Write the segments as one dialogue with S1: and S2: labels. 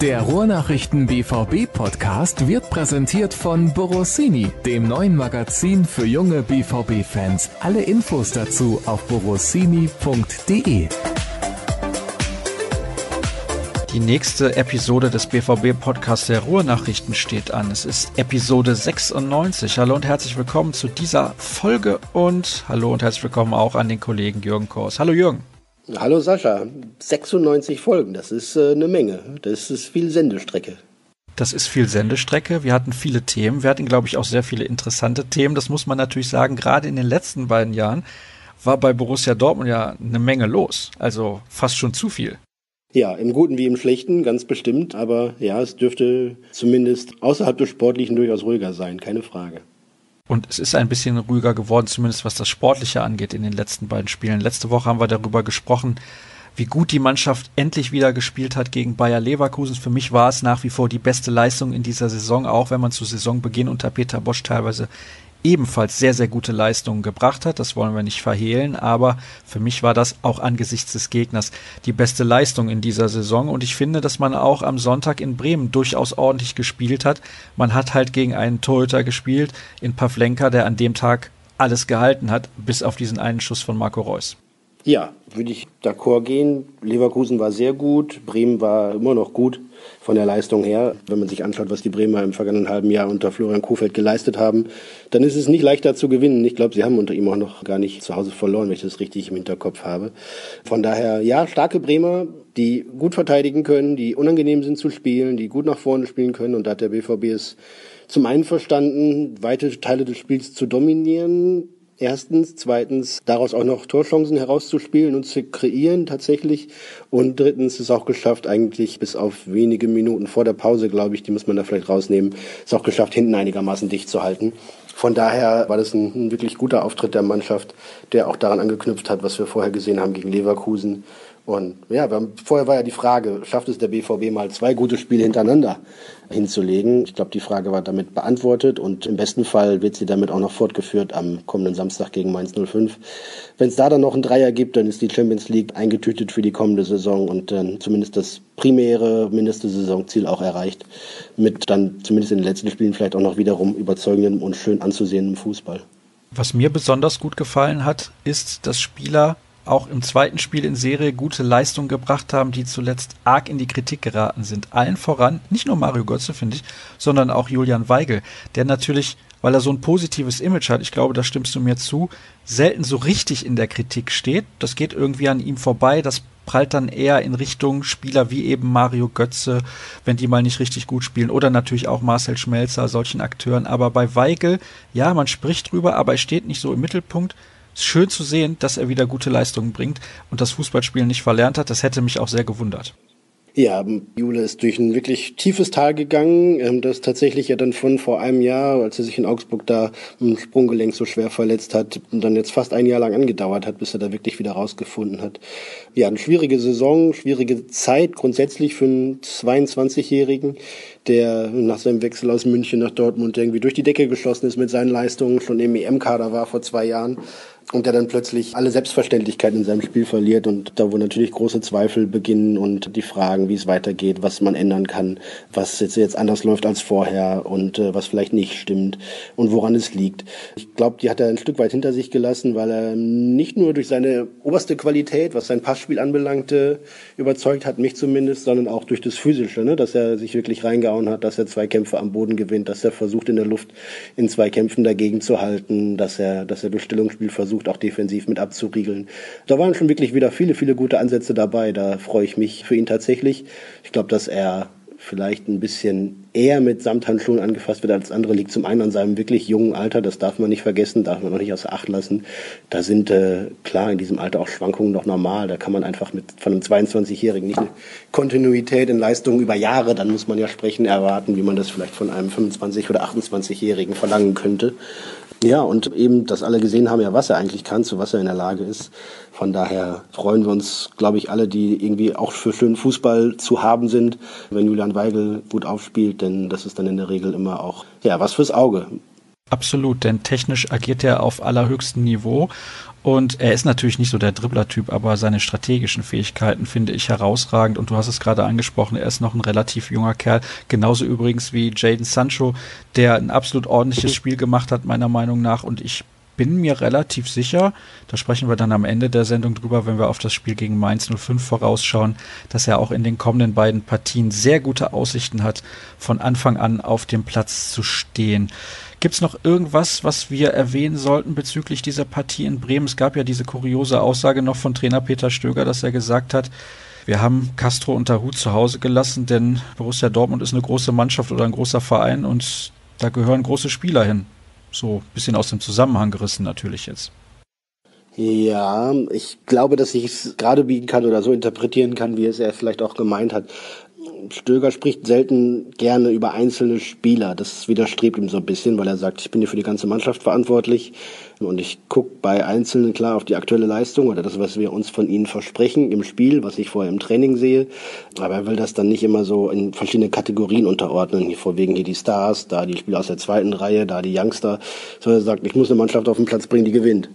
S1: Der Ruhrnachrichten BVB Podcast wird präsentiert von Borossini, dem neuen Magazin für junge BVB Fans. Alle Infos dazu auf borossini.de.
S2: Die nächste Episode des BVB-Podcasts der Ruhrnachrichten steht an. Es ist Episode 96. Hallo und herzlich willkommen zu dieser Folge und hallo und herzlich willkommen auch an den Kollegen Jürgen Kors. Hallo Jürgen.
S3: Hallo Sascha. 96 Folgen, das ist äh, eine Menge. Das ist viel Sendestrecke.
S2: Das ist viel Sendestrecke. Wir hatten viele Themen. Wir hatten, glaube ich, auch sehr viele interessante Themen. Das muss man natürlich sagen. Gerade in den letzten beiden Jahren war bei Borussia Dortmund ja eine Menge los. Also fast schon zu viel.
S3: Ja, im Guten wie im Schlechten, ganz bestimmt. Aber ja, es dürfte zumindest außerhalb des Sportlichen durchaus ruhiger sein, keine Frage.
S2: Und es ist ein bisschen ruhiger geworden, zumindest was das Sportliche angeht in den letzten beiden Spielen. Letzte Woche haben wir darüber gesprochen, wie gut die Mannschaft endlich wieder gespielt hat gegen Bayer Leverkusen. Für mich war es nach wie vor die beste Leistung in dieser Saison, auch wenn man zu Saisonbeginn unter Peter Bosch teilweise ebenfalls sehr, sehr gute Leistungen gebracht hat. Das wollen wir nicht verhehlen, aber für mich war das auch angesichts des Gegners die beste Leistung in dieser Saison und ich finde, dass man auch am Sonntag in Bremen durchaus ordentlich gespielt hat. Man hat halt gegen einen Torhüter gespielt in Pavlenka, der an dem Tag alles gehalten hat, bis auf diesen einen Schuss von Marco Reus.
S3: Ja, würde ich d'accord gehen. Leverkusen war sehr gut, Bremen war immer noch gut von der Leistung her. Wenn man sich anschaut, was die Bremer im vergangenen halben Jahr unter Florian Kofeld geleistet haben, dann ist es nicht leichter zu gewinnen. Ich glaube, sie haben unter ihm auch noch gar nicht zu Hause verloren, wenn ich das richtig im Hinterkopf habe. Von daher, ja, starke Bremer, die gut verteidigen können, die unangenehm sind zu spielen, die gut nach vorne spielen können. Und da hat der BVB es zum einen verstanden, weite Teile des Spiels zu dominieren, Erstens, zweitens, daraus auch noch Torchancen herauszuspielen und zu kreieren tatsächlich. Und drittens ist auch geschafft, eigentlich bis auf wenige Minuten vor der Pause, glaube ich, die muss man da vielleicht rausnehmen, ist auch geschafft, hinten einigermaßen dicht zu halten. Von daher war das ein, ein wirklich guter Auftritt der Mannschaft, der auch daran angeknüpft hat, was wir vorher gesehen haben gegen Leverkusen. Und ja, haben, vorher war ja die Frage, schafft es der BVB mal zwei gute Spiele hintereinander hinzulegen? Ich glaube, die Frage war damit beantwortet und im besten Fall wird sie damit auch noch fortgeführt am kommenden Samstag gegen Mainz 05. Wenn es da dann noch einen Dreier gibt, dann ist die Champions League eingetütet für die kommende Saison und dann zumindest das primäre mindeste Saisonziel auch erreicht. Mit dann zumindest in den letzten Spielen vielleicht auch noch wiederum überzeugendem und schön anzusehendem Fußball.
S2: Was mir besonders gut gefallen hat, ist, dass Spieler auch im zweiten Spiel in Serie gute Leistungen gebracht haben, die zuletzt arg in die Kritik geraten sind. Allen voran, nicht nur Mario Götze, finde ich, sondern auch Julian Weigel, der natürlich, weil er so ein positives Image hat, ich glaube, da stimmst du mir zu, selten so richtig in der Kritik steht. Das geht irgendwie an ihm vorbei, das prallt dann eher in Richtung Spieler wie eben Mario Götze, wenn die mal nicht richtig gut spielen, oder natürlich auch Marcel Schmelzer, solchen Akteuren. Aber bei Weigel, ja, man spricht drüber, aber er steht nicht so im Mittelpunkt schön zu sehen, dass er wieder gute Leistungen bringt und das Fußballspielen nicht verlernt hat. Das hätte mich auch sehr gewundert.
S3: Ja, Jule ist durch ein wirklich tiefes Tal gegangen, ähm, das tatsächlich ja dann von vor einem Jahr, als er sich in Augsburg da im Sprunggelenk so schwer verletzt hat, und dann jetzt fast ein Jahr lang angedauert hat, bis er da wirklich wieder rausgefunden hat. Ja, eine schwierige Saison, schwierige Zeit grundsätzlich für einen 22-Jährigen, der nach seinem Wechsel aus München nach Dortmund irgendwie durch die Decke geschossen ist mit seinen Leistungen, schon im EM-Kader war vor zwei Jahren und der dann plötzlich alle Selbstverständlichkeit in seinem Spiel verliert und da wo natürlich große Zweifel beginnen und die Fragen, wie es weitergeht, was man ändern kann, was jetzt, jetzt anders läuft als vorher und äh, was vielleicht nicht stimmt und woran es liegt. Ich glaube, die hat er ein Stück weit hinter sich gelassen, weil er nicht nur durch seine oberste Qualität, was sein Passspiel anbelangte, überzeugt hat, mich zumindest, sondern auch durch das Physische, ne? dass er sich wirklich reingehauen hat, dass er zwei Kämpfe am Boden gewinnt, dass er versucht in der Luft in zwei Kämpfen dagegen zu halten, dass er, dass er durch Stellungsspiel versucht, auch defensiv mit abzuriegeln. Da waren schon wirklich wieder viele, viele gute Ansätze dabei. Da freue ich mich für ihn tatsächlich. Ich glaube, dass er vielleicht ein bisschen eher mit Samthandschuhen angefasst wird als andere, liegt zum einen an seinem wirklich jungen Alter, das darf man nicht vergessen, darf man noch nicht außer Acht lassen. Da sind äh, klar in diesem Alter auch Schwankungen noch normal. Da kann man einfach mit von einem 22-Jährigen nicht eine Kontinuität in Leistungen über Jahre, dann muss man ja sprechen, erwarten, wie man das vielleicht von einem 25- oder 28-Jährigen verlangen könnte. Ja, und eben, dass alle gesehen haben, ja, was er eigentlich kann, zu was er in der Lage ist. Von daher freuen wir uns, glaube ich, alle, die irgendwie auch für schönen Fußball zu haben sind, wenn Julian Weigel gut aufspielt, denn das ist dann in der Regel immer auch, ja, was fürs Auge.
S2: Absolut, denn technisch agiert er auf allerhöchstem Niveau und er ist natürlich nicht so der Dribbler-Typ, aber seine strategischen Fähigkeiten finde ich herausragend. Und du hast es gerade angesprochen, er ist noch ein relativ junger Kerl. Genauso übrigens wie Jaden Sancho, der ein absolut ordentliches Spiel gemacht hat, meiner Meinung nach. Und ich bin mir relativ sicher, da sprechen wir dann am Ende der Sendung drüber, wenn wir auf das Spiel gegen Mainz 05 vorausschauen, dass er auch in den kommenden beiden Partien sehr gute Aussichten hat, von Anfang an auf dem Platz zu stehen. Gibt es noch irgendwas, was wir erwähnen sollten bezüglich dieser Partie in Bremen? Es gab ja diese kuriose Aussage noch von Trainer Peter Stöger, dass er gesagt hat, wir haben Castro und Hut zu Hause gelassen, denn Borussia Dortmund ist eine große Mannschaft oder ein großer Verein und da gehören große Spieler hin. So ein bisschen aus dem Zusammenhang gerissen natürlich jetzt.
S3: Ja, ich glaube, dass ich es gerade biegen kann oder so interpretieren kann, wie es er vielleicht auch gemeint hat. Stöger spricht selten gerne über einzelne Spieler. Das widerstrebt ihm so ein bisschen, weil er sagt, ich bin hier für die ganze Mannschaft verantwortlich und ich gucke bei Einzelnen klar auf die aktuelle Leistung oder das, was wir uns von ihnen versprechen im Spiel, was ich vorher im Training sehe. Aber er will das dann nicht immer so in verschiedene Kategorien unterordnen. Hier vorwiegend hier die Stars, da die Spieler aus der zweiten Reihe, da die Youngster. Sondern er sagt, ich muss eine Mannschaft auf den Platz bringen, die gewinnt.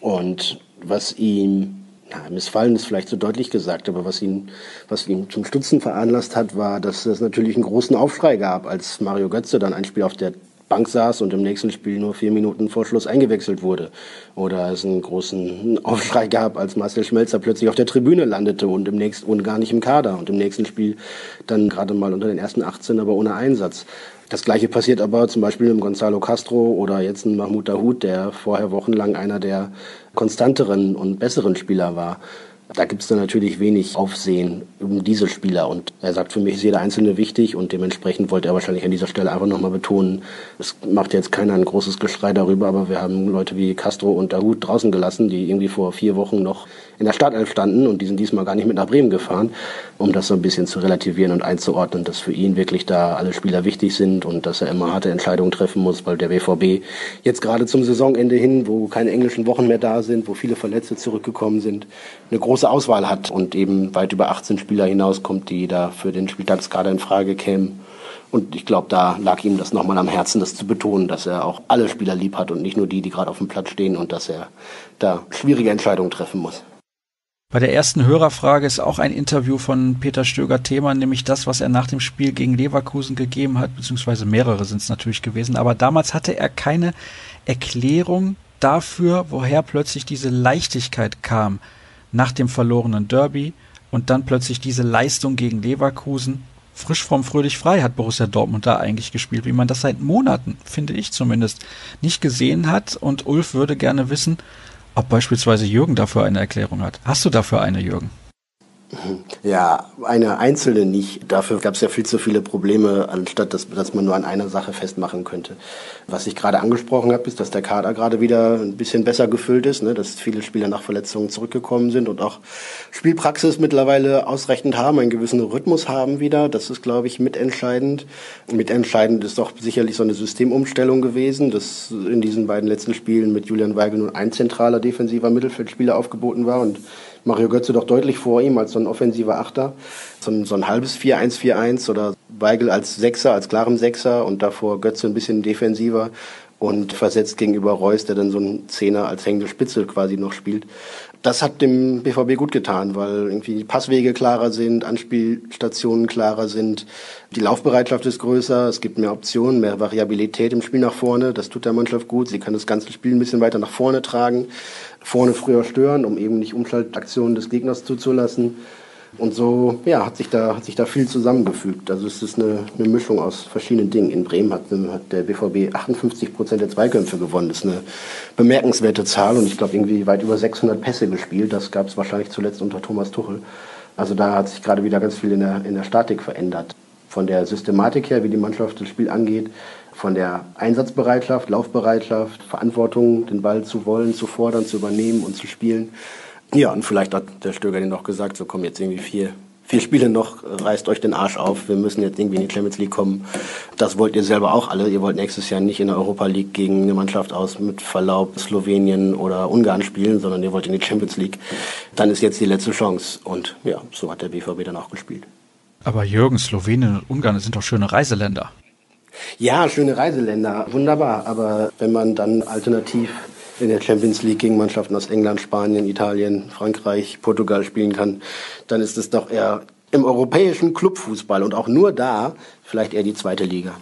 S3: Und was ihm ja, missfallen ist vielleicht so deutlich gesagt, aber was ihn, was ihn zum Stutzen veranlasst hat, war, dass es natürlich einen großen Aufschrei gab, als Mario Götze dann ein Spiel auf der Bank saß und im nächsten Spiel nur vier Minuten vor Schluss eingewechselt wurde. Oder es einen großen Aufschrei gab, als Marcel Schmelzer plötzlich auf der Tribüne landete und im nächsten und gar nicht im Kader und im nächsten Spiel dann gerade mal unter den ersten 18, aber ohne Einsatz. Das gleiche passiert aber zum Beispiel mit Gonzalo Castro oder jetzt ein Mahmoud Dahoud, der vorher wochenlang einer der konstanteren und besseren Spieler war. Da gibt es dann natürlich wenig Aufsehen um diese Spieler. Und er sagt, für mich ist jeder Einzelne wichtig und dementsprechend wollte er wahrscheinlich an dieser Stelle einfach nochmal betonen, es macht jetzt keiner ein großes Geschrei darüber, aber wir haben Leute wie Castro und Dahut draußen gelassen, die irgendwie vor vier Wochen noch in der Startelf standen und die sind diesmal gar nicht mit nach Bremen gefahren, um das so ein bisschen zu relativieren und einzuordnen, dass für ihn wirklich da alle Spieler wichtig sind und dass er immer harte Entscheidungen treffen muss, weil der BVB jetzt gerade zum Saisonende hin, wo keine englischen Wochen mehr da sind, wo viele Verletzte zurückgekommen sind, eine große Auswahl hat und eben weit über 18 Spieler hinauskommt, die da für den Spieltagskader in Frage kämen. Und ich glaube, da lag ihm das nochmal am Herzen, das zu betonen, dass er auch alle Spieler lieb hat und nicht nur die, die gerade auf dem Platz stehen und dass er da schwierige Entscheidungen treffen muss.
S2: Bei der ersten Hörerfrage ist auch ein Interview von Peter Stöger Thema, nämlich das, was er nach dem Spiel gegen Leverkusen gegeben hat, beziehungsweise mehrere sind es natürlich gewesen. Aber damals hatte er keine Erklärung dafür, woher plötzlich diese Leichtigkeit kam nach dem verlorenen Derby und dann plötzlich diese Leistung gegen Leverkusen. Frisch vom Fröhlich frei hat Borussia Dortmund da eigentlich gespielt, wie man das seit Monaten, finde ich zumindest, nicht gesehen hat. Und Ulf würde gerne wissen, ob beispielsweise Jürgen dafür eine Erklärung hat. Hast du dafür eine, Jürgen?
S3: Ja, eine einzelne nicht. Dafür gab es ja viel zu viele Probleme, anstatt dass, dass man nur an einer Sache festmachen könnte. Was ich gerade angesprochen habe, ist, dass der Kader gerade wieder ein bisschen besser gefüllt ist, ne? dass viele Spieler nach Verletzungen zurückgekommen sind und auch Spielpraxis mittlerweile ausreichend haben, einen gewissen Rhythmus haben wieder. Das ist, glaube ich, mitentscheidend. Mitentscheidend ist doch sicherlich so eine Systemumstellung gewesen, dass in diesen beiden letzten Spielen mit Julian Weigel nun ein zentraler defensiver Mittelfeldspieler aufgeboten war und Mario Götze doch deutlich vor ihm als so ein offensiver Achter. So ein, so ein halbes 4-1-4-1 oder Weigel als Sechser, als klarem Sechser und davor Götze ein bisschen defensiver und versetzt gegenüber Reus, der dann so ein Zehner als hängende Spitze quasi noch spielt. Das hat dem BVB gut getan, weil irgendwie die Passwege klarer sind, Anspielstationen klarer sind, die Laufbereitschaft ist größer, es gibt mehr Optionen, mehr Variabilität im Spiel nach vorne. Das tut der Mannschaft gut. Sie kann das ganze Spiel ein bisschen weiter nach vorne tragen vorne früher stören, um eben nicht Umschaltaktionen des Gegners zuzulassen. Und so ja, hat, sich da, hat sich da viel zusammengefügt. Also es ist eine, eine Mischung aus verschiedenen Dingen. In Bremen hat, hat der BVB 58 Prozent der Zweikämpfe gewonnen. Das ist eine bemerkenswerte Zahl und ich glaube irgendwie weit über 600 Pässe gespielt. Das gab es wahrscheinlich zuletzt unter Thomas Tuchel. Also da hat sich gerade wieder ganz viel in der, in der Statik verändert. Von der Systematik her, wie die Mannschaft das Spiel angeht, von der Einsatzbereitschaft, Laufbereitschaft, Verantwortung, den Ball zu wollen, zu fordern, zu übernehmen und zu spielen. Ja, und vielleicht hat der Stöger den noch gesagt, so kommen jetzt irgendwie vier, vier Spiele noch, reißt euch den Arsch auf, wir müssen jetzt irgendwie in die Champions League kommen. Das wollt ihr selber auch alle. Ihr wollt nächstes Jahr nicht in der Europa League gegen eine Mannschaft aus mit Verlaub Slowenien oder Ungarn spielen, sondern ihr wollt in die Champions League. Dann ist jetzt die letzte Chance. Und ja, so hat der BVB dann auch gespielt.
S2: Aber Jürgen, Slowenien und Ungarn sind doch schöne Reiseländer.
S3: Ja, schöne Reiseländer, wunderbar. Aber wenn man dann alternativ in der Champions League gegen Mannschaften aus England, Spanien, Italien, Frankreich, Portugal spielen kann, dann ist es doch eher im europäischen Clubfußball und auch nur da vielleicht eher die zweite Liga.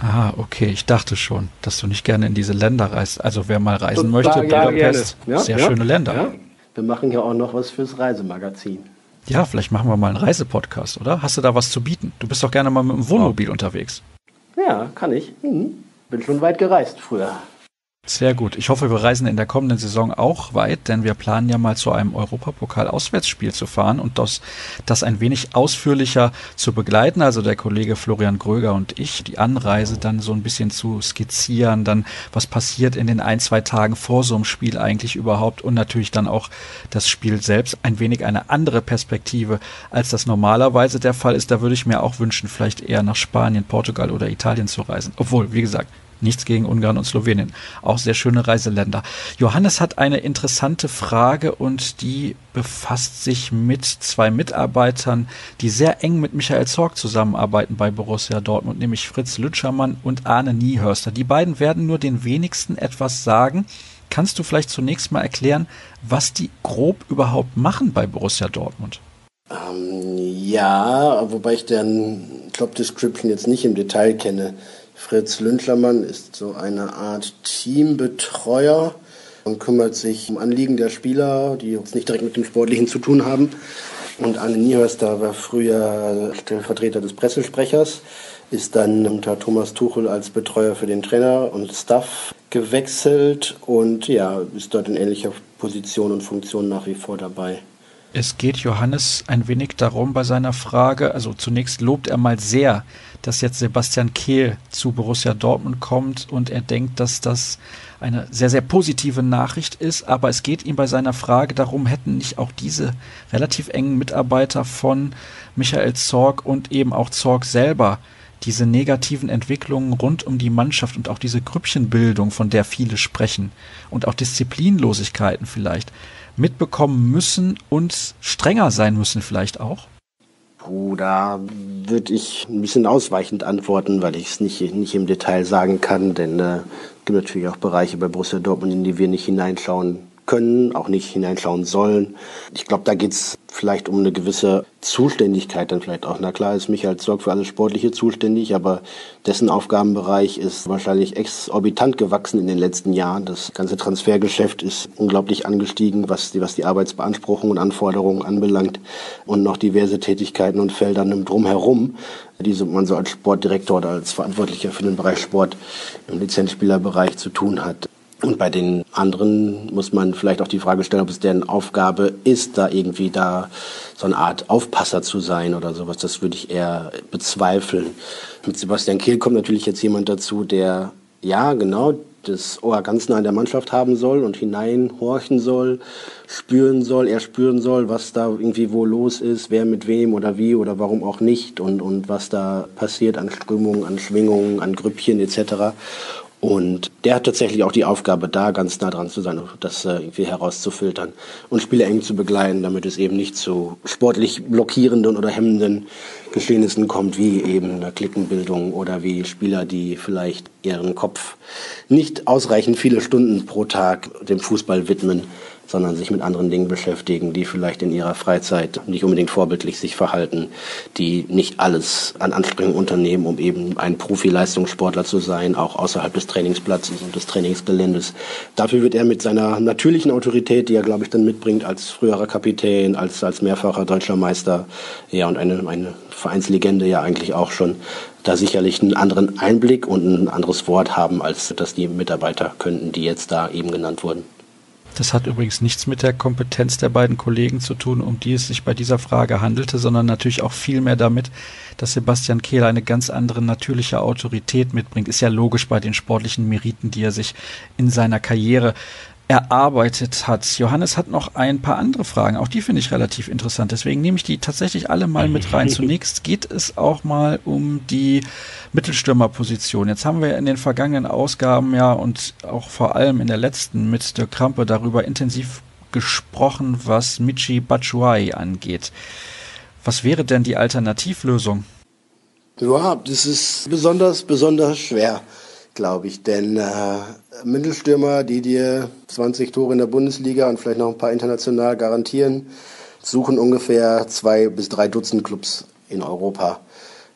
S2: Ah, okay, ich dachte schon, dass du nicht gerne in diese Länder reist. Also wer mal reisen Total möchte, Budapest, ja, sehr ja, schöne Länder. Ja.
S3: Wir machen ja auch noch was fürs Reisemagazin.
S2: Ja, vielleicht machen wir mal einen Reisepodcast, oder? Hast du da was zu bieten? Du bist doch gerne mal mit dem Wohnmobil oh. unterwegs.
S3: Ja, kann ich. Mhm. Bin schon weit gereist früher.
S2: Sehr gut. Ich hoffe, wir reisen in der kommenden Saison auch weit, denn wir planen ja mal zu einem Europapokal-Auswärtsspiel zu fahren und das, das ein wenig ausführlicher zu begleiten. Also der Kollege Florian Gröger und ich, die Anreise dann so ein bisschen zu skizzieren, dann was passiert in den ein, zwei Tagen vor so einem Spiel eigentlich überhaupt und natürlich dann auch das Spiel selbst ein wenig eine andere Perspektive, als das normalerweise der Fall ist. Da würde ich mir auch wünschen, vielleicht eher nach Spanien, Portugal oder Italien zu reisen. Obwohl, wie gesagt, Nichts gegen Ungarn und Slowenien. Auch sehr schöne Reiseländer. Johannes hat eine interessante Frage und die befasst sich mit zwei Mitarbeitern, die sehr eng mit Michael Zorg zusammenarbeiten bei Borussia Dortmund, nämlich Fritz Lütschermann und Arne Niehörster. Die beiden werden nur den wenigsten etwas sagen. Kannst du vielleicht zunächst mal erklären, was die grob überhaupt machen bei Borussia Dortmund?
S3: Ähm, ja, wobei ich deren Job Description jetzt nicht im Detail kenne. Fritz Lünschlermann ist so eine Art Teambetreuer und kümmert sich um Anliegen der Spieler, die jetzt nicht direkt mit dem Sportlichen zu tun haben. Und Anne Niehörster war früher Stellvertreter des Pressesprechers, ist dann unter Thomas Tuchel als Betreuer für den Trainer und Staff gewechselt und ja, ist dort in ähnlicher Position und Funktion nach wie vor dabei.
S2: Es geht Johannes ein wenig darum bei seiner Frage, also zunächst lobt er mal sehr, dass jetzt Sebastian Kehl zu Borussia Dortmund kommt und er denkt, dass das eine sehr, sehr positive Nachricht ist, aber es geht ihm bei seiner Frage darum, hätten nicht auch diese relativ engen Mitarbeiter von Michael Zorg und eben auch Zorg selber diese negativen Entwicklungen rund um die Mannschaft und auch diese Grüppchenbildung, von der viele sprechen und auch Disziplinlosigkeiten vielleicht, mitbekommen müssen und strenger sein müssen vielleicht auch?
S3: Puh, da würde ich ein bisschen ausweichend antworten, weil ich es nicht, nicht im Detail sagen kann, denn äh, es gibt natürlich auch Bereiche bei Borussia Dortmund, in die wir nicht hineinschauen können, auch nicht hineinschauen sollen. Ich glaube, da geht es vielleicht um eine gewisse Zuständigkeit dann vielleicht auch. Na klar ist Michael Zorg für alles Sportliche zuständig, aber dessen Aufgabenbereich ist wahrscheinlich exorbitant gewachsen in den letzten Jahren. Das ganze Transfergeschäft ist unglaublich angestiegen, was die, was die Arbeitsbeanspruchung und Anforderungen anbelangt und noch diverse Tätigkeiten und Felder drumherum, die man so als Sportdirektor oder als Verantwortlicher für den Bereich Sport im Lizenzspielerbereich zu tun hat. Und bei den anderen muss man vielleicht auch die Frage stellen, ob es deren Aufgabe ist, da irgendwie da so eine Art Aufpasser zu sein oder sowas. Das würde ich eher bezweifeln. Mit Sebastian Kehl kommt natürlich jetzt jemand dazu, der, ja, genau, das Ohr ganz nah in der Mannschaft haben soll und hineinhorchen soll, spüren soll, er spüren soll, was da irgendwie wo los ist, wer mit wem oder wie oder warum auch nicht und, und was da passiert an Strömungen, an Schwingungen, an Grüppchen etc. Und der hat tatsächlich auch die Aufgabe, da ganz nah dran zu sein und das äh, irgendwie herauszufiltern und Spieler eng zu begleiten, damit es eben nicht zu sportlich blockierenden oder hemmenden Geschehnissen kommt, wie eben eine Klickenbildung oder wie Spieler, die vielleicht ihren Kopf nicht ausreichend viele Stunden pro Tag dem Fußball widmen, sondern sich mit anderen Dingen beschäftigen, die vielleicht in ihrer Freizeit nicht unbedingt vorbildlich sich verhalten, die nicht alles an Anstrengung unternehmen, um eben ein Profi-Leistungssportler zu sein, auch außerhalb des Trainingsplatzes und des Trainingsgeländes. Dafür wird er mit seiner natürlichen Autorität, die er, glaube ich, dann mitbringt als früherer Kapitän, als, als mehrfacher deutscher Meister, ja, und eine, eine Vereinslegende ja eigentlich auch schon, da sicherlich einen anderen Einblick und ein anderes Wort haben, als das die Mitarbeiter könnten, die jetzt da eben genannt wurden.
S2: Das hat übrigens nichts mit der Kompetenz der beiden Kollegen zu tun, um die es sich bei dieser Frage handelte, sondern natürlich auch vielmehr damit, dass Sebastian Kehl eine ganz andere natürliche Autorität mitbringt. Ist ja logisch bei den sportlichen Meriten, die er sich in seiner Karriere erarbeitet hat. Johannes hat noch ein paar andere Fragen, auch die finde ich relativ interessant. Deswegen nehme ich die tatsächlich alle mal mit rein. Zunächst geht es auch mal um die Mittelstürmerposition. Jetzt haben wir in den vergangenen Ausgaben ja und auch vor allem in der letzten mit der Krampe darüber intensiv gesprochen, was Michi Batshuayi angeht. Was wäre denn die Alternativlösung?
S3: Ja, das ist besonders, besonders schwer, glaube ich. Denn äh, Mittelstürmer, die dir 20 Tore in der Bundesliga und vielleicht noch ein paar international garantieren, suchen ungefähr zwei bis drei Dutzend Clubs in Europa.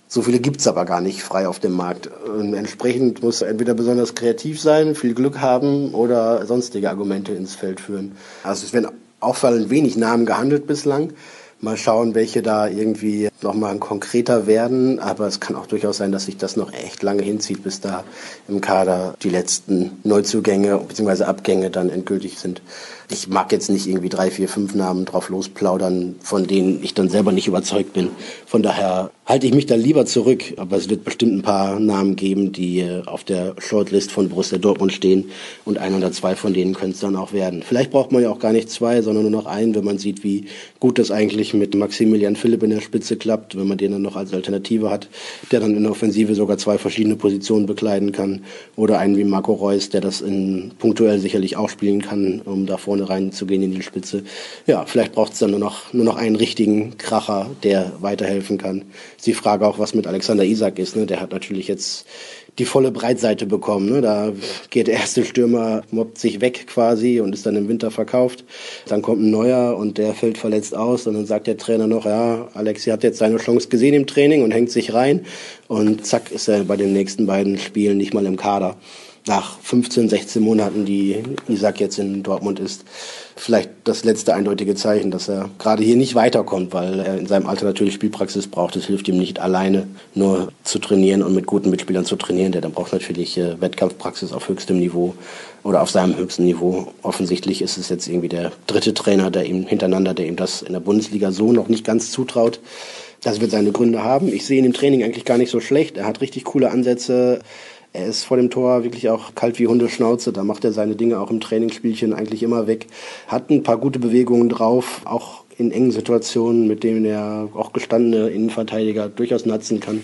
S3: So viele gibt's aber gar nicht frei auf dem Markt. Und entsprechend muss er entweder besonders kreativ sein, viel Glück haben oder sonstige Argumente ins Feld führen. Also es werden auffallend wenig Namen gehandelt bislang. Mal schauen, welche da irgendwie nochmal konkreter werden. Aber es kann auch durchaus sein, dass sich das noch echt lange hinzieht, bis da im Kader die letzten Neuzugänge bzw. Abgänge dann endgültig sind. Ich mag jetzt nicht irgendwie drei, vier, fünf Namen drauf losplaudern, von denen ich dann selber nicht überzeugt bin. Von daher halte ich mich da lieber zurück. Aber es wird bestimmt ein paar Namen geben, die äh, auf der Shortlist von Borussia Dortmund stehen. Und ein oder zwei von denen können es dann auch werden. Vielleicht braucht man ja auch gar nicht zwei, sondern nur noch einen, wenn man sieht, wie gut das eigentlich mit Maximilian Philipp in der Spitze klappt, wenn man den dann noch als Alternative hat, der dann in der Offensive sogar zwei verschiedene Positionen bekleiden kann. Oder einen wie Marco Reus, der das in punktuell sicherlich auch spielen kann, um da vorne reinzugehen in die Spitze. Ja, vielleicht braucht es dann nur noch, nur noch einen richtigen Kracher, der weiterhelfen kann ist die Frage auch, was mit Alexander Isak ist. Ne? Der hat natürlich jetzt die volle Breitseite bekommen. Ne? Da geht der erste Stürmer, mobbt sich weg quasi und ist dann im Winter verkauft. Dann kommt ein neuer und der fällt verletzt aus und dann sagt der Trainer noch, ja, Alexi hat jetzt seine Chance gesehen im Training und hängt sich rein und zack ist er bei den nächsten beiden Spielen nicht mal im Kader nach 15, 16 Monaten, die Isaac jetzt in Dortmund ist, vielleicht das letzte eindeutige Zeichen, dass er gerade hier nicht weiterkommt, weil er in seinem Alter natürlich Spielpraxis braucht. Es hilft ihm nicht alleine nur zu trainieren und mit guten Mitspielern zu trainieren. Der dann braucht natürlich äh, Wettkampfpraxis auf höchstem Niveau oder auf seinem höchsten Niveau. Offensichtlich ist es jetzt irgendwie der dritte Trainer, der ihm hintereinander, der ihm das in der Bundesliga so noch nicht ganz zutraut. Das wird seine Gründe haben. Ich sehe ihn im Training eigentlich gar nicht so schlecht. Er hat richtig coole Ansätze. Er ist vor dem Tor wirklich auch kalt wie Hundeschnauze. Da macht er seine Dinge auch im Trainingsspielchen eigentlich immer weg. Hat ein paar gute Bewegungen drauf, auch in engen Situationen, mit denen er auch gestandene Innenverteidiger durchaus natzen kann.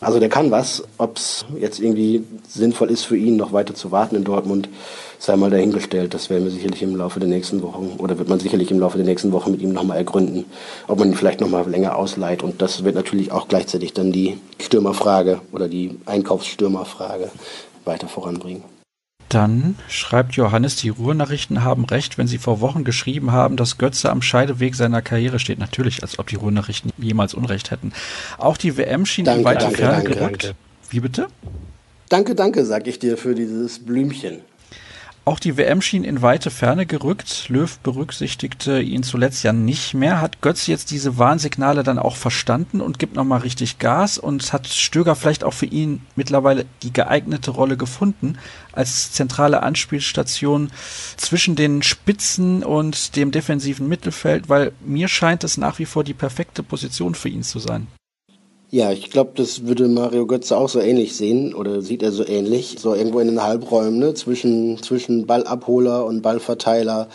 S3: Also der kann was. Ob es jetzt irgendwie sinnvoll ist für ihn, noch weiter zu warten in Dortmund, sei mal dahingestellt. Das werden wir sicherlich im Laufe der nächsten Wochen oder wird man sicherlich im Laufe der nächsten Wochen mit ihm nochmal ergründen, ob man ihn vielleicht nochmal länger ausleiht. Und das wird natürlich auch gleichzeitig dann die Stürmerfrage oder die Einkaufsstürmerfrage weiter voranbringen.
S2: Dann schreibt Johannes, die Ruhrnachrichten haben recht, wenn sie vor Wochen geschrieben haben, dass Götze am Scheideweg seiner Karriere steht. Natürlich, als ob die Ruhrnachrichten jemals Unrecht hätten. Auch die WM schien danke, in weite danke, Ferne danke, gerückt. Wie bitte?
S3: Danke, danke, sag ich dir für dieses Blümchen.
S2: Auch die WM schien in weite Ferne gerückt. Löw berücksichtigte ihn zuletzt ja nicht mehr. Hat Götz jetzt diese Warnsignale dann auch verstanden und gibt nochmal richtig Gas? Und hat Stöger vielleicht auch für ihn mittlerweile die geeignete Rolle gefunden als zentrale Anspielstation zwischen den Spitzen und dem defensiven Mittelfeld? Weil mir scheint es nach wie vor die perfekte Position für ihn zu sein.
S3: Ja, ich glaube, das würde Mario Götze auch so ähnlich sehen oder sieht er so ähnlich. So irgendwo in den Halbräumen ne? zwischen, zwischen Ballabholer und Ballverteiler.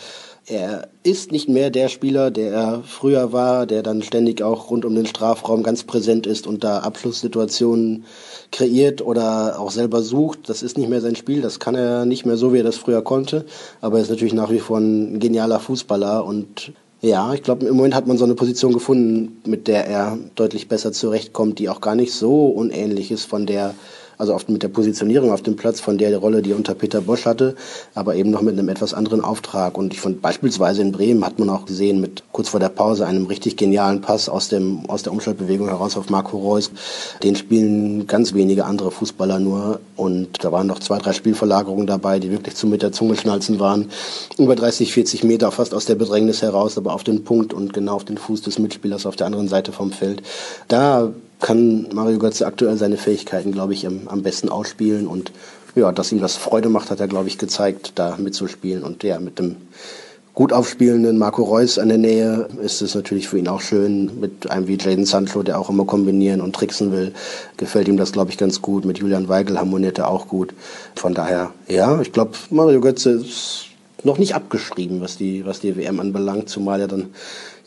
S3: Er ist nicht mehr der Spieler, der er früher war, der dann ständig auch rund um den Strafraum ganz präsent ist und da Abschlusssituationen kreiert oder auch selber sucht. Das ist nicht mehr sein Spiel, das kann er nicht mehr so, wie er das früher konnte. Aber er ist natürlich nach wie vor ein genialer Fußballer und ja, ich glaube, im Moment hat man so eine Position gefunden, mit der er deutlich besser zurechtkommt, die auch gar nicht so unähnlich ist von der also oft mit der Positionierung auf dem Platz von der Rolle, die er unter Peter Bosch hatte, aber eben noch mit einem etwas anderen Auftrag. Und ich fand beispielsweise in Bremen hat man auch gesehen mit kurz vor der Pause einem richtig genialen Pass aus dem aus der Umschaltbewegung heraus auf Marco Reus. Den spielen ganz wenige andere Fußballer nur und da waren noch zwei, drei Spielverlagerungen dabei, die wirklich zum mit der Zunge schnalzen waren. Über 30, 40 Meter fast aus der Bedrängnis heraus, aber auf den Punkt und genau auf den Fuß des Mitspielers auf der anderen Seite vom Feld. Da kann Mario Götze aktuell seine Fähigkeiten, glaube ich, am, am besten ausspielen. Und ja, dass ihm das Freude macht, hat er, glaube ich, gezeigt, da mitzuspielen. Und ja, mit dem gut aufspielenden Marco Reus an der Nähe ist es natürlich für ihn auch schön. Mit einem wie Jaden Sancho, der auch immer kombinieren und tricksen will, gefällt ihm das, glaube ich, ganz gut. Mit Julian Weigel harmoniert er auch gut. Von daher, ja, ich glaube, Mario Götze ist noch nicht abgeschrieben, was die, was die WM anbelangt, zumal ja dann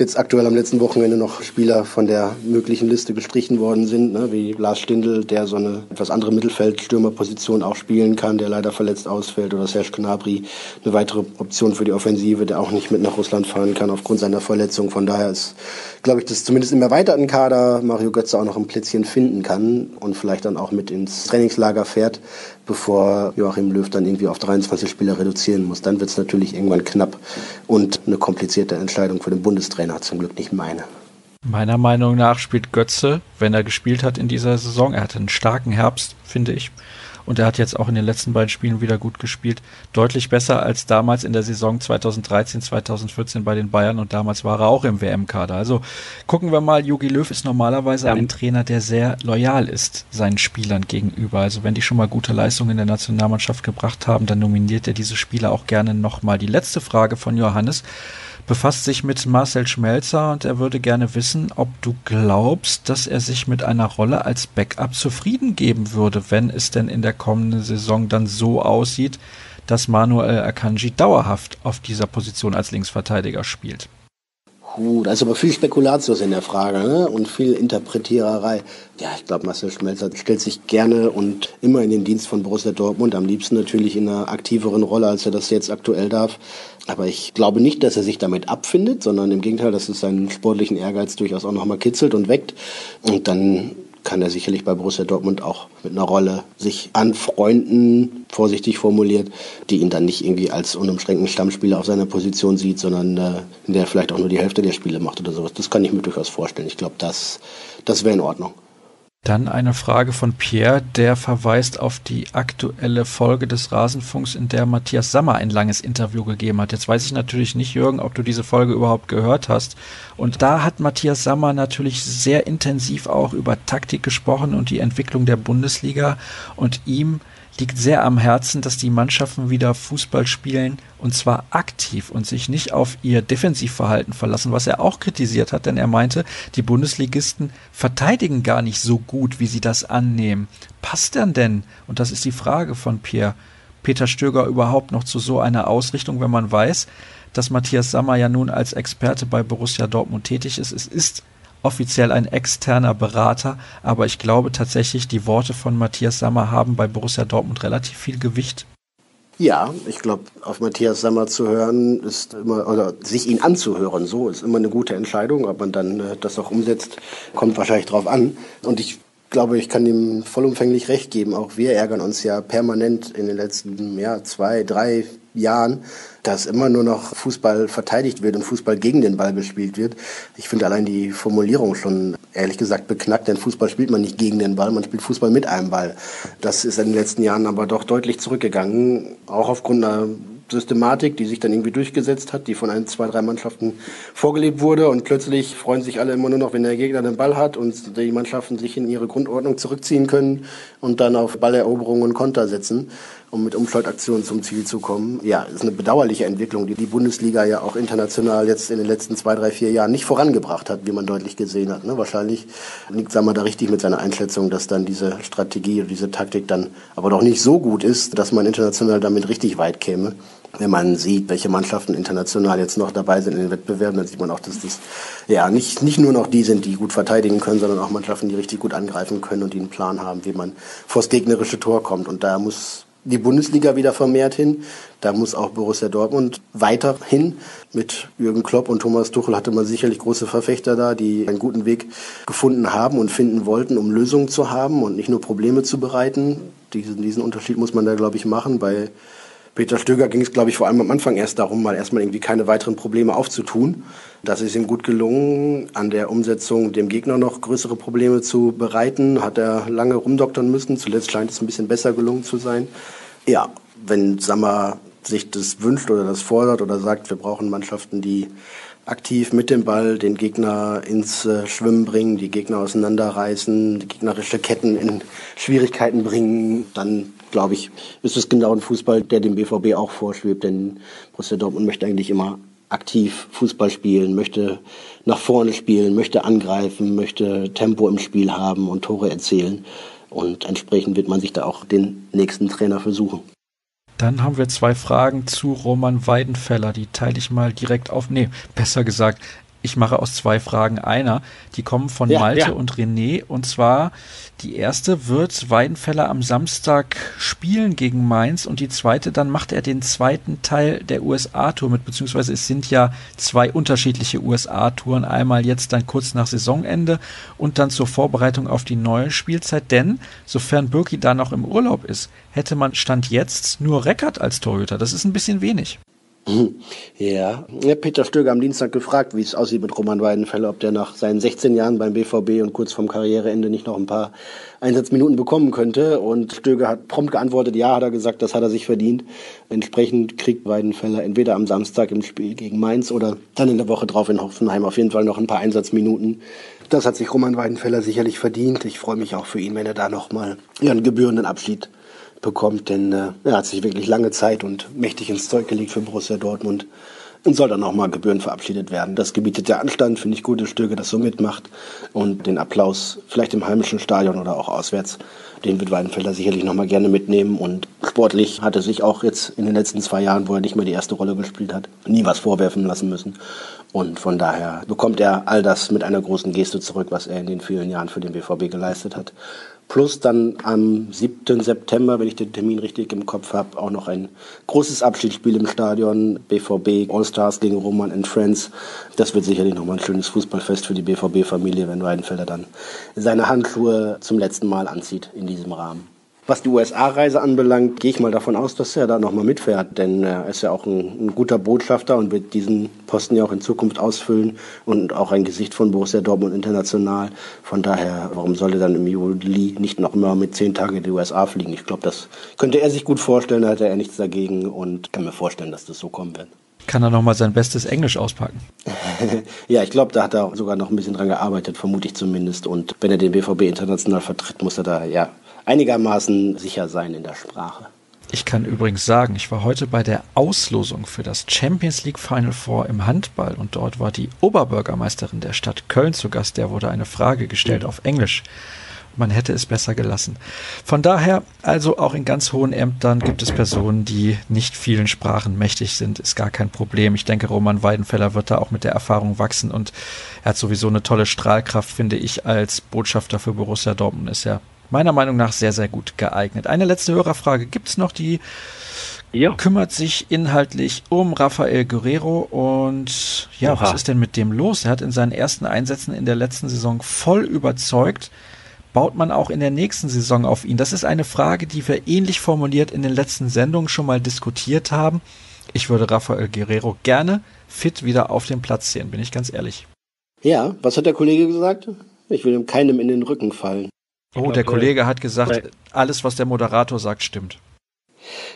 S3: jetzt aktuell am letzten Wochenende noch Spieler von der möglichen Liste gestrichen worden sind, ne, wie Lars Stindl, der so eine etwas andere Mittelfeldstürmerposition auch spielen kann, der leider verletzt ausfällt, oder Serge Gnabry, eine weitere Option für die Offensive, der auch nicht mit nach Russland fahren kann aufgrund seiner Verletzung. Von daher ist, glaube ich, dass zumindest im erweiterten Kader Mario Götze auch noch ein Plätzchen finden kann und vielleicht dann auch mit ins Trainingslager fährt, bevor Joachim Löw dann irgendwie auf 23 Spieler reduzieren muss. Dann wird es natürlich irgendwann knapp und eine komplizierte Entscheidung für den Bundestrainer Trainer, zum Glück nicht meine.
S2: Meiner Meinung nach spielt Götze, wenn er gespielt hat in dieser Saison, er hatte einen starken Herbst, finde ich. Und er hat jetzt auch in den letzten beiden Spielen wieder gut gespielt. Deutlich besser als damals in der Saison 2013, 2014 bei den Bayern. Und damals war er auch im WM-Kader. Also gucken wir mal, Jogi Löw ist normalerweise ja. ein Trainer, der sehr loyal ist seinen Spielern gegenüber. Also wenn die schon mal gute Leistungen in der Nationalmannschaft gebracht haben, dann nominiert er diese Spieler auch gerne nochmal. Die letzte Frage von Johannes befasst sich mit Marcel Schmelzer und er würde gerne wissen, ob du glaubst, dass er sich mit einer Rolle als Backup zufrieden geben würde, wenn es denn in der kommenden Saison dann so aussieht, dass Manuel Akanji dauerhaft auf dieser Position als Linksverteidiger spielt.
S3: Gut, also aber viel Spekulatius in der Frage ne? und viel Interpretiererei. Ja, ich glaube, Marcel Schmelzer stellt sich gerne und immer in den Dienst von Borussia Dortmund, am liebsten natürlich in einer aktiveren Rolle, als er das jetzt aktuell darf. Aber ich glaube nicht, dass er sich damit abfindet, sondern im Gegenteil, dass es seinen sportlichen Ehrgeiz durchaus auch nochmal kitzelt und weckt. Und dann kann er sicherlich bei Borussia Dortmund auch mit einer Rolle sich anfreunden, vorsichtig formuliert, die ihn dann nicht irgendwie als unumschränkten Stammspieler auf seiner Position sieht, sondern äh, in der vielleicht auch nur die Hälfte der Spiele macht oder sowas. Das kann ich mir durchaus vorstellen. Ich glaube, das, das wäre in Ordnung.
S2: Dann eine Frage von Pierre, der verweist auf die aktuelle Folge des Rasenfunks, in der Matthias Sammer ein langes Interview gegeben hat. Jetzt weiß ich natürlich nicht, Jürgen, ob du diese Folge überhaupt gehört hast. Und da hat Matthias Sammer natürlich sehr intensiv auch über Taktik gesprochen und die Entwicklung der Bundesliga und ihm liegt sehr am Herzen, dass die Mannschaften wieder Fußball spielen und zwar aktiv und sich nicht auf ihr Defensivverhalten verlassen, was er auch kritisiert hat, denn er meinte, die Bundesligisten verteidigen gar nicht so gut, wie sie das annehmen. Passt dann denn, und das ist die Frage von Pierre, Peter Stöger überhaupt noch zu so einer Ausrichtung, wenn man weiß, dass Matthias Sammer ja nun als Experte bei Borussia Dortmund tätig ist. Es ist offiziell ein externer Berater, aber ich glaube tatsächlich, die Worte von Matthias Sammer haben bei Borussia Dortmund relativ viel Gewicht.
S3: Ja, ich glaube, auf Matthias Sammer zu hören ist immer, oder sich ihn anzuhören, so ist immer eine gute Entscheidung. Ob man dann äh, das auch umsetzt, kommt wahrscheinlich drauf an. Und ich glaube, ich kann ihm vollumfänglich recht geben. Auch wir ärgern uns ja permanent in den letzten ja, zwei, drei Jahren, dass immer nur noch Fußball verteidigt wird und Fußball gegen den Ball gespielt wird. Ich finde allein die Formulierung schon ehrlich gesagt beknackt, denn Fußball spielt man nicht gegen den Ball, man spielt Fußball mit einem Ball. Das ist in den letzten Jahren aber doch deutlich zurückgegangen, auch aufgrund einer Systematik, die sich dann irgendwie durchgesetzt hat, die von ein, zwei, drei Mannschaften vorgelebt wurde und plötzlich freuen sich alle immer nur noch, wenn der Gegner den Ball hat und die Mannschaften sich in ihre Grundordnung zurückziehen können und dann auf Balleroberungen und Konter setzen, um mit Umschaltaktionen zum Ziel zu kommen. Ja, ist eine bedauerliche Entwicklung, die die Bundesliga ja auch international jetzt in den letzten zwei, drei, vier Jahren nicht vorangebracht hat, wie man deutlich gesehen hat. Ne? Wahrscheinlich liegt Sammer da richtig mit seiner Einschätzung, dass dann diese Strategie oder diese Taktik dann aber doch nicht so gut ist, dass man international damit richtig weit käme wenn man sieht, welche Mannschaften international jetzt noch dabei sind in den Wettbewerben, dann sieht man auch, dass das ja nicht, nicht nur noch die sind, die gut verteidigen können, sondern auch Mannschaften, die richtig gut angreifen können und die einen Plan haben, wie man vors gegnerische Tor kommt. Und da muss die Bundesliga wieder vermehrt hin. Da muss auch Borussia Dortmund weiter hin. Mit Jürgen Klopp und Thomas Tuchel hatte man sicherlich große Verfechter da, die einen guten Weg gefunden haben und finden wollten, um Lösungen zu haben und nicht nur Probleme zu bereiten. Diesen, diesen Unterschied muss man da, glaube ich, machen. Bei Peter Stöger ging es, glaube ich, vor allem am Anfang erst darum, mal erstmal irgendwie keine weiteren Probleme aufzutun. Das ist ihm gut gelungen. An der Umsetzung dem Gegner noch größere Probleme zu bereiten, hat er lange rumdoktern müssen. Zuletzt scheint es ein bisschen besser gelungen zu sein. Ja, wenn Sammer sich das wünscht oder das fordert oder sagt, wir brauchen Mannschaften, die aktiv mit dem Ball den Gegner ins äh, Schwimmen bringen, die Gegner auseinanderreißen, die gegnerische Ketten in Schwierigkeiten bringen, dann glaube ich, ist es genau ein Fußball, der dem BVB auch vorschwebt, denn Borussia Dortmund möchte eigentlich immer aktiv Fußball spielen, möchte nach vorne spielen, möchte angreifen, möchte Tempo im Spiel haben und Tore erzielen. Und entsprechend wird man sich da auch den nächsten Trainer versuchen.
S2: Dann haben wir zwei Fragen zu Roman Weidenfeller. Die teile ich mal direkt auf. Nee, besser gesagt, ich mache aus zwei Fragen einer. Die kommen von ja, Malte ja. und René. Und zwar die erste wird Weidenfeller am Samstag spielen gegen Mainz und die zweite, dann macht er den zweiten Teil der USA-Tour mit, beziehungsweise es sind ja zwei unterschiedliche USA-Touren. Einmal jetzt dann kurz nach Saisonende und dann zur Vorbereitung auf die neue Spielzeit. Denn, sofern Birki da noch im Urlaub ist, hätte man Stand jetzt nur Reckert als Torhüter. Das ist ein bisschen wenig.
S3: Ja, ja Peter Stöger am Dienstag gefragt, wie es aussieht mit Roman Weidenfeller, ob der nach seinen 16 Jahren beim BVB und kurz vorm Karriereende nicht noch ein paar Einsatzminuten bekommen könnte. Und Stöger hat prompt geantwortet, ja, hat er gesagt, das hat er sich verdient. Entsprechend kriegt Weidenfeller entweder am Samstag im Spiel gegen Mainz oder dann in der Woche drauf in Hoffenheim auf jeden Fall noch ein paar Einsatzminuten. Das hat sich Roman Weidenfeller sicherlich verdient. Ich freue mich auch für ihn, wenn er da nochmal einen gebührenden Abschied bekommt, denn äh, er hat sich wirklich lange Zeit und mächtig ins Zeug gelegt für Borussia Dortmund und soll dann auch mal Gebühren verabschiedet werden. Das gebietet der Anstand, finde ich gut, dass Stöge das so mitmacht und den Applaus vielleicht im heimischen Stadion oder auch auswärts, den wird Weidenfelder sicherlich noch mal gerne mitnehmen und sportlich hat er sich auch jetzt in den letzten zwei Jahren, wo er nicht mehr die erste Rolle gespielt hat, nie was vorwerfen lassen müssen und von daher bekommt er all das mit einer großen Geste zurück, was er in den vielen Jahren für den BVB geleistet hat Plus dann am 7. September, wenn ich den Termin richtig im Kopf habe, auch noch ein großes Abschiedsspiel im Stadion. BVB All-Stars gegen Roman and Friends. Das wird sicherlich nochmal ein schönes Fußballfest für die BVB-Familie, wenn Weidenfelder dann seine Handschuhe zum letzten Mal anzieht in diesem Rahmen. Was die USA-Reise anbelangt, gehe ich mal davon aus, dass er da nochmal mitfährt, denn er ist ja auch ein, ein, guter Botschafter und wird diesen Posten ja auch in Zukunft ausfüllen und auch ein Gesicht von Borussia Dortmund international. Von daher, warum soll er dann im Juli nicht noch immer mit zehn Tagen in die USA fliegen? Ich glaube, das könnte er sich gut vorstellen, da hat er nichts dagegen und kann mir vorstellen, dass das so kommen wird
S2: kann er nochmal sein bestes Englisch auspacken.
S3: ja, ich glaube, da hat er sogar noch ein bisschen dran gearbeitet, vermute ich zumindest. Und wenn er den BVB international vertritt, muss er da ja einigermaßen sicher sein in der Sprache.
S2: Ich kann übrigens sagen, ich war heute bei der Auslosung für das Champions League Final Four im Handball und dort war die Oberbürgermeisterin der Stadt Köln zu Gast. Der wurde eine Frage gestellt auf Englisch. Man hätte es besser gelassen. Von daher, also auch in ganz hohen Ämtern gibt es Personen, die nicht vielen Sprachen mächtig sind. Ist gar kein Problem. Ich denke, Roman Weidenfeller wird da auch mit der Erfahrung wachsen und er hat sowieso eine tolle Strahlkraft, finde ich, als Botschafter für Borussia Dortmund. Ist ja meiner Meinung nach sehr, sehr gut geeignet. Eine letzte Hörerfrage gibt es noch, die ja. kümmert sich inhaltlich um Rafael Guerrero und ja, Oha. was ist denn mit dem los? Er hat in seinen ersten Einsätzen in der letzten Saison voll überzeugt. Baut man auch in der nächsten Saison auf ihn? Das ist eine Frage, die wir ähnlich formuliert in den letzten Sendungen schon mal diskutiert haben. Ich würde Rafael Guerrero gerne fit wieder auf dem Platz sehen, bin ich ganz ehrlich.
S3: Ja, was hat der Kollege gesagt? Ich will ihm keinem in den Rücken fallen.
S2: Oh, glaub, der Kollege hat gesagt, alles, was der Moderator sagt, stimmt.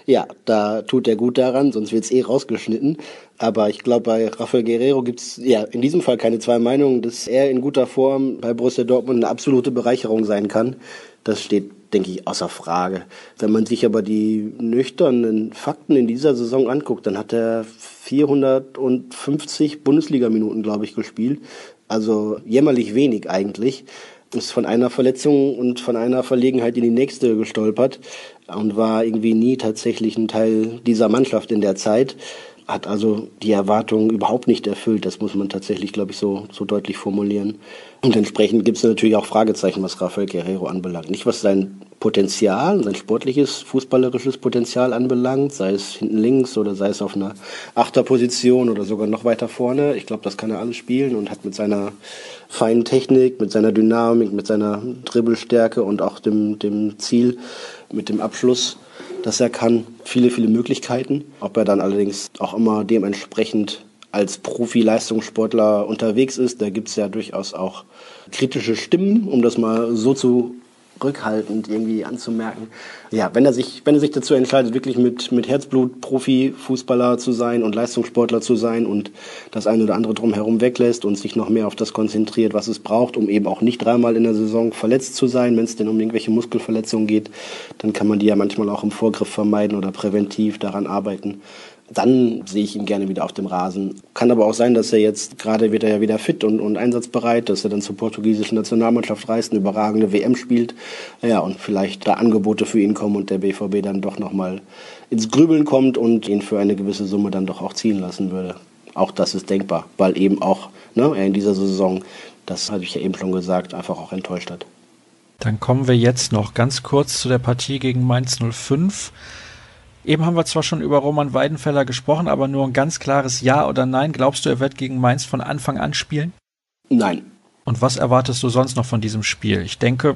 S3: Ja, da tut er gut daran, sonst wird es eh rausgeschnitten. Aber ich glaube, bei Rafael Guerrero gibt es ja in diesem Fall keine zwei Meinungen, dass er in guter Form bei Borussia Dortmund eine absolute Bereicherung sein kann. Das steht, denke ich, außer Frage. Wenn man sich aber die nüchternen Fakten in dieser Saison anguckt, dann hat er 450 Bundesligaminuten, glaube ich, gespielt. Also jämmerlich wenig eigentlich ist von einer Verletzung und von einer Verlegenheit in die nächste gestolpert und war irgendwie nie tatsächlich ein Teil dieser Mannschaft in der Zeit. Hat also die Erwartungen überhaupt nicht erfüllt. Das muss man tatsächlich, glaube ich, so, so deutlich formulieren. Und entsprechend gibt es natürlich auch Fragezeichen, was Rafael Guerrero anbelangt. Nicht was sein Potenzial, sein sportliches, fußballerisches Potenzial anbelangt, sei es hinten links oder sei es auf einer Achterposition oder sogar noch weiter vorne. Ich glaube, das kann er alles spielen und hat mit seiner feinen Technik, mit seiner Dynamik, mit seiner Dribbelstärke und auch dem, dem Ziel, mit dem Abschluss, dass er kann, viele, viele Möglichkeiten. Ob er dann allerdings auch immer dementsprechend als Profi-Leistungssportler unterwegs ist, da gibt es ja durchaus auch kritische Stimmen, um das mal so zu rückhaltend irgendwie anzumerken. Ja, wenn er sich, wenn er sich dazu entscheidet, wirklich mit, mit Herzblut Profi-Fußballer zu sein und Leistungssportler zu sein und das eine oder andere drumherum weglässt und sich noch mehr auf das konzentriert, was es braucht, um eben auch nicht dreimal in der Saison verletzt zu sein, wenn es denn um irgendwelche Muskelverletzungen geht, dann kann man die ja manchmal auch im Vorgriff vermeiden oder präventiv daran arbeiten dann sehe ich ihn gerne wieder auf dem Rasen. Kann aber auch sein, dass er jetzt gerade wird er ja wieder fit und, und einsatzbereit, dass er dann zur portugiesischen Nationalmannschaft reist, eine überragende WM spielt. Ja, und vielleicht da Angebote für ihn kommen und der BVB dann doch nochmal ins Grübeln kommt und ihn für eine gewisse Summe dann doch auch ziehen lassen würde. Auch das ist denkbar, weil eben auch ne, er in dieser Saison, das habe ich ja eben schon gesagt, einfach auch enttäuscht hat.
S2: Dann kommen wir jetzt noch ganz kurz zu der Partie gegen Mainz 05. Eben haben wir zwar schon über Roman Weidenfeller gesprochen, aber nur ein ganz klares Ja oder Nein. Glaubst du, er wird gegen Mainz von Anfang an spielen?
S3: Nein.
S2: Und was erwartest du sonst noch von diesem Spiel? Ich denke,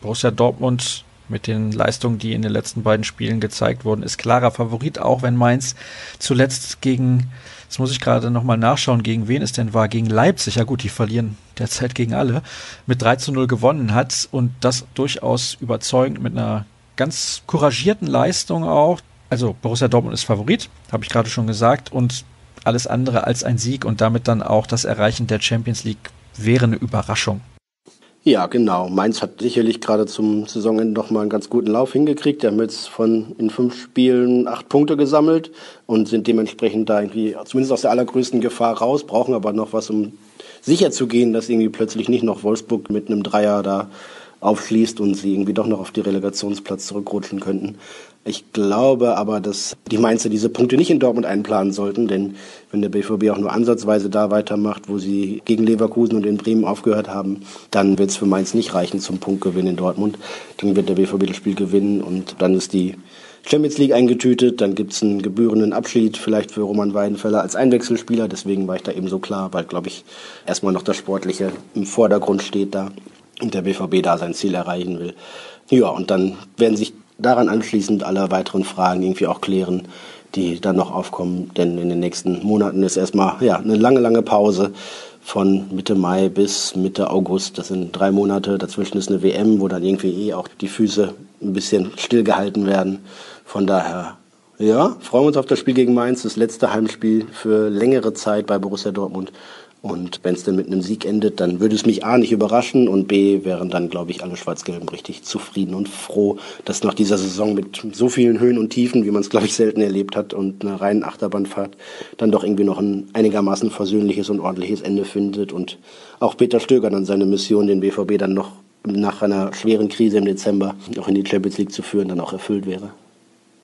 S2: Borussia Dortmund mit den Leistungen, die in den letzten beiden Spielen gezeigt wurden, ist klarer Favorit, auch wenn Mainz zuletzt gegen, das muss ich gerade nochmal nachschauen, gegen wen es denn war, gegen Leipzig, ja gut, die verlieren derzeit gegen alle, mit 3 zu 0 gewonnen hat und das durchaus überzeugend mit einer ganz couragierten Leistung auch. Also Borussia Dortmund ist Favorit, habe ich gerade schon gesagt, und alles andere als ein Sieg und damit dann auch das Erreichen der Champions League wäre eine Überraschung.
S3: Ja, genau. Mainz hat sicherlich gerade zum Saisonende noch mal einen ganz guten Lauf hingekriegt. Die haben jetzt von in fünf Spielen acht Punkte gesammelt und sind dementsprechend da irgendwie zumindest aus der allergrößten Gefahr raus, brauchen aber noch was, um sicher zu gehen, dass irgendwie plötzlich nicht noch Wolfsburg mit einem Dreier da aufschließt und sie irgendwie doch noch auf die Relegationsplatz zurückrutschen könnten. Ich glaube aber, dass die Mainzer diese Punkte nicht in Dortmund einplanen sollten, denn wenn der BVB auch nur ansatzweise da weitermacht, wo sie gegen Leverkusen und in Bremen aufgehört haben, dann wird es für Mainz nicht reichen zum Punktgewinn in Dortmund. Dann wird der BVB das Spiel gewinnen und dann ist die Champions League eingetütet, dann gibt es einen gebührenden Abschied vielleicht für Roman Weidenfeller als Einwechselspieler. Deswegen war ich da eben so klar, weil, glaube ich, erstmal noch das Sportliche im Vordergrund steht da und der BVB da sein Ziel erreichen will. Ja, und dann werden sich daran anschließend alle weiteren Fragen irgendwie auch klären, die dann noch aufkommen. Denn in den nächsten Monaten ist erstmal ja, eine lange, lange Pause von Mitte Mai bis Mitte August. Das sind drei Monate. Dazwischen ist eine WM, wo dann irgendwie eh auch die Füße ein bisschen stillgehalten werden. Von daher, ja, freuen wir uns auf das Spiel gegen Mainz, das letzte Heimspiel für längere Zeit bei Borussia Dortmund. Und wenn es dann mit einem Sieg endet, dann würde es mich A nicht überraschen und B wären dann, glaube ich, alle Schwarz-Gelben richtig zufrieden und froh, dass nach dieser Saison mit so vielen Höhen und Tiefen, wie man es, glaube ich, selten erlebt hat und einer reinen Achterbahnfahrt, dann doch irgendwie noch ein einigermaßen versöhnliches und ordentliches Ende findet und auch Peter Stöger dann seine Mission, den BVB dann noch nach einer schweren Krise im Dezember auch in die Champions League zu führen, dann auch erfüllt wäre.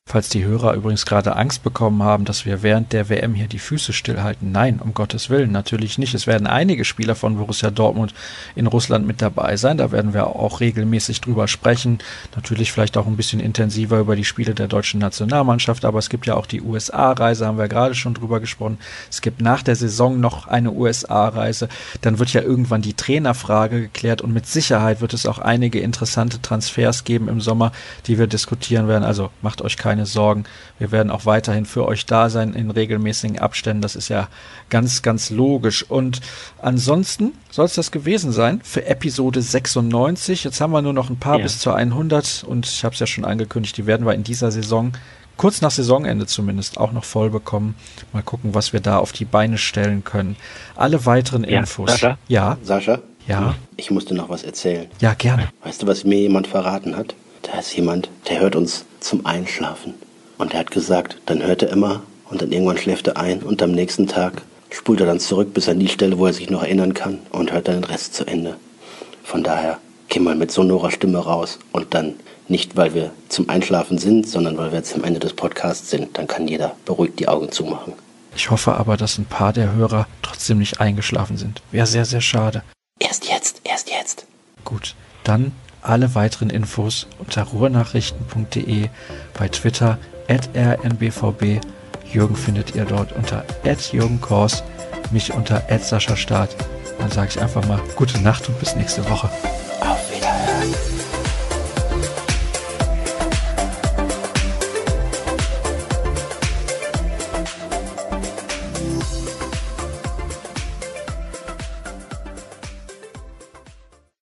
S2: Falls die Hörer übrigens gerade Angst bekommen haben, dass wir während der WM hier die Füße stillhalten. Nein, um Gottes Willen, natürlich nicht. Es werden einige Spieler von Borussia Dortmund in Russland mit dabei sein. Da werden wir auch regelmäßig drüber sprechen. Natürlich vielleicht auch ein bisschen intensiver über die Spiele der deutschen Nationalmannschaft. Aber es gibt ja auch die USA-Reise, haben wir gerade schon drüber gesprochen. Es gibt nach der Saison noch eine USA-Reise. Dann wird ja irgendwann die Trainerfrage geklärt und mit Sicherheit wird es auch einige interessante Transfers geben im Sommer, die wir diskutieren werden. Also macht euch keine keine Sorgen. Wir werden auch weiterhin für euch da sein in regelmäßigen Abständen. Das ist ja ganz, ganz logisch. Und ansonsten soll es das gewesen sein für Episode 96. Jetzt haben wir nur noch ein paar ja. bis zur 100 und ich habe es ja schon angekündigt, die werden wir in dieser Saison kurz nach Saisonende zumindest auch noch voll bekommen. Mal gucken, was wir da auf die Beine stellen können. Alle weiteren ja, Infos.
S3: Sascha?
S2: Ja.
S3: Sascha?
S2: Ja.
S3: Ich musste noch was erzählen.
S2: Ja, gerne.
S3: Weißt du, was mir jemand verraten hat? Da ist jemand, der hört uns zum Einschlafen. Und er hat gesagt, dann hört er immer und dann irgendwann schläft er ein und am nächsten Tag spult er dann zurück bis an die Stelle, wo er sich noch erinnern kann und hört dann den Rest zu Ende. Von daher, geh mal mit sonorer Stimme raus und dann nicht, weil wir zum Einschlafen sind, sondern weil wir jetzt am Ende des Podcasts sind. Dann kann jeder beruhigt die Augen zumachen.
S2: Ich hoffe aber, dass ein paar der Hörer trotzdem nicht eingeschlafen sind. Wäre sehr, sehr schade.
S3: Erst jetzt, erst jetzt.
S2: Gut, dann alle weiteren Infos unter ruhrnachrichten.de, bei Twitter at rnbvb. Jürgen findet ihr dort unter Jürgen Kors, mich unter Sascha Start. Dann sage ich einfach mal gute Nacht und bis nächste Woche.
S3: Auf Wiederhören.